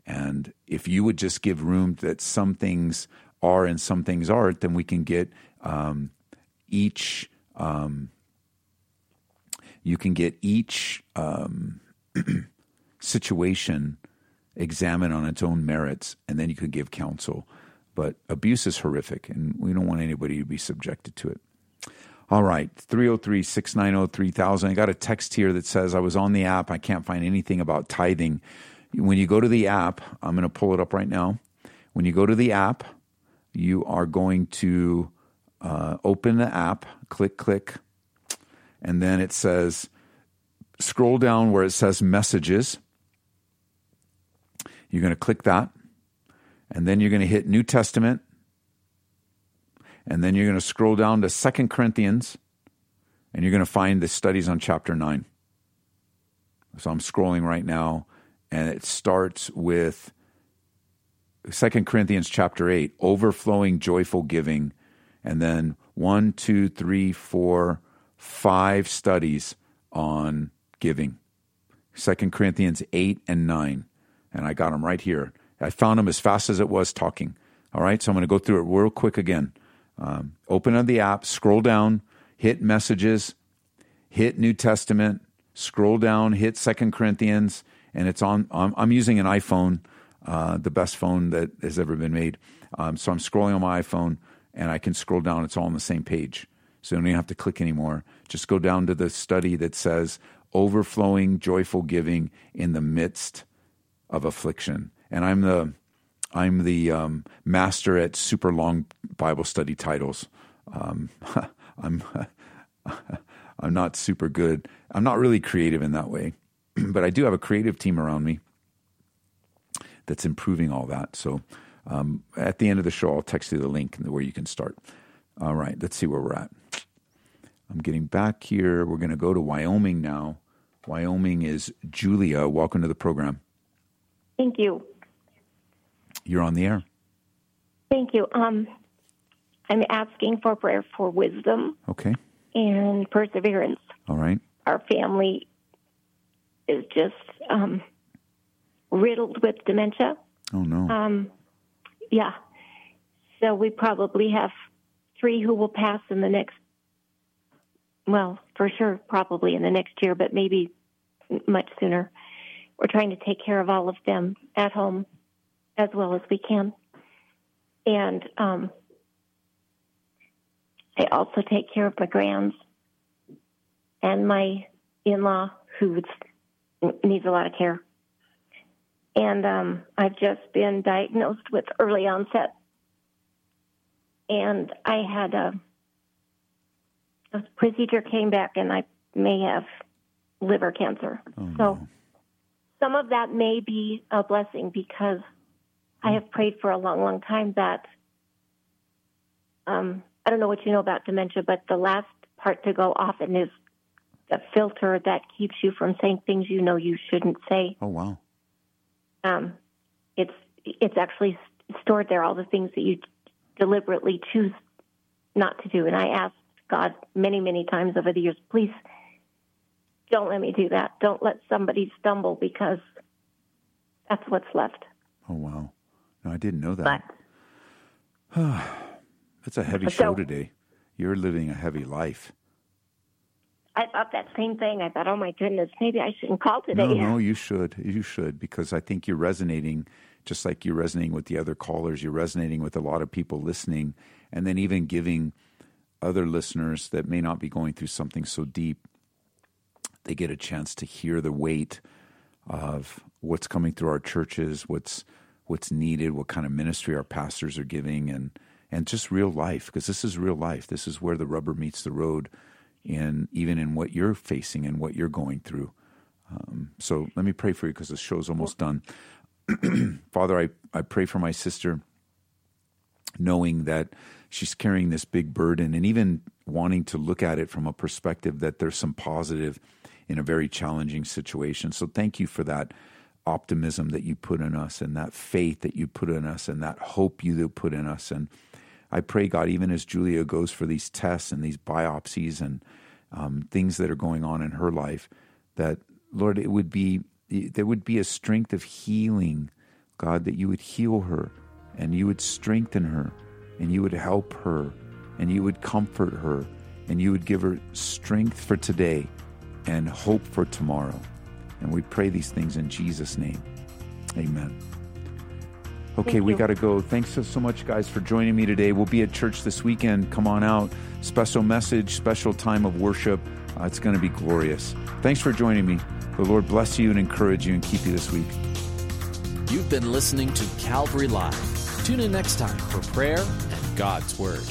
And if you would just give room that some things are and some things aren't, then we can get um, each. Um, you can get each um, situation examined on its own merits, and then you could give counsel. But abuse is horrific, and we don't want anybody to be subjected to it. All right, 303 690 3000. I got a text here that says, I was on the app. I can't find anything about tithing. When you go to the app, I'm going to pull it up right now. When you go to the app, you are going to uh, open the app, click, click, and then it says, scroll down where it says messages. You're going to click that, and then you're going to hit New Testament and then you're going to scroll down to Second Corinthians, and you're going to find the studies on chapter 9. So I'm scrolling right now, and it starts with Second Corinthians chapter 8, overflowing joyful giving, and then one, two, three, four, five studies on giving. Second Corinthians 8 and 9. And I got them right here. I found them as fast as it was talking. All right, so I'm going to go through it real quick again. Um, open up the app, scroll down, hit messages, hit New Testament, scroll down, hit Second Corinthians, and it's on. I'm, I'm using an iPhone, uh, the best phone that has ever been made. Um, so I'm scrolling on my iPhone, and I can scroll down. It's all on the same page, so you don't even have to click anymore. Just go down to the study that says overflowing joyful giving in the midst of affliction, and I'm the I'm the um, master at super long Bible study titles. Um, I'm I'm not super good. I'm not really creative in that way, but I do have a creative team around me that's improving all that. So um, at the end of the show, I'll text you the link where you can start. All right, let's see where we're at. I'm getting back here. We're going to go to Wyoming now. Wyoming is Julia. Welcome to the program. Thank you. You're on the air. Thank you. Um, I'm asking for prayer for wisdom. Okay. And perseverance. All right. Our family is just um, riddled with dementia. Oh no. Um, yeah. So we probably have three who will pass in the next. Well, for sure, probably in the next year, but maybe much sooner. We're trying to take care of all of them at home as well as we can. And um, I also take care of my grands and my in-law who needs a lot of care. And um, I've just been diagnosed with early onset. And I had a, a procedure came back, and I may have liver cancer. Oh, so no. Some of that may be a blessing because I have prayed for a long, long time that um, I don't know what you know about dementia, but the last part to go often is the filter that keeps you from saying things you know you shouldn't say. Oh wow. Um, it's it's actually stored there all the things that you deliberately choose not to do. And I asked God many, many times over the years, please don't let me do that. Don't let somebody stumble because that's what's left. Oh wow. No, I didn't know that. That's a heavy So- show today. You're living a heavy life. I thought that same thing. I thought, oh my goodness, maybe I shouldn't call today. No, no, you should. You should because I think you're resonating just like you're resonating with the other callers. You're resonating with a lot of people listening, and then even giving other listeners that may not be going through something so deep, they get a chance to hear the weight of what's coming through our churches, what's what's needed, what kind of ministry our pastors are giving, and and just real life because this is real life. This is where the rubber meets the road, in even in what you're facing and what you're going through. Um, so let me pray for you because the show's almost done. Father, I, I pray for my sister, knowing that she's carrying this big burden and even wanting to look at it from a perspective that there's some positive in a very challenging situation. So thank you for that optimism that you put in us and that faith that you put in us and that hope you put in us. And I pray, God, even as Julia goes for these tests and these biopsies and um, things that are going on in her life, that Lord, it would be there would be a strength of healing, God, that you would heal her and you would strengthen her and you would help her and you would comfort her and you would give her strength for today and hope for tomorrow. And we pray these things in Jesus' name. Amen. Okay, we got to go. Thanks so, so much, guys, for joining me today. We'll be at church this weekend. Come on out. Special message, special time of worship. Uh, it's going to be glorious. Thanks for joining me. The Lord bless you and encourage you and keep you this week. You've been listening to Calvary Live. Tune in next time for prayer and God's Word.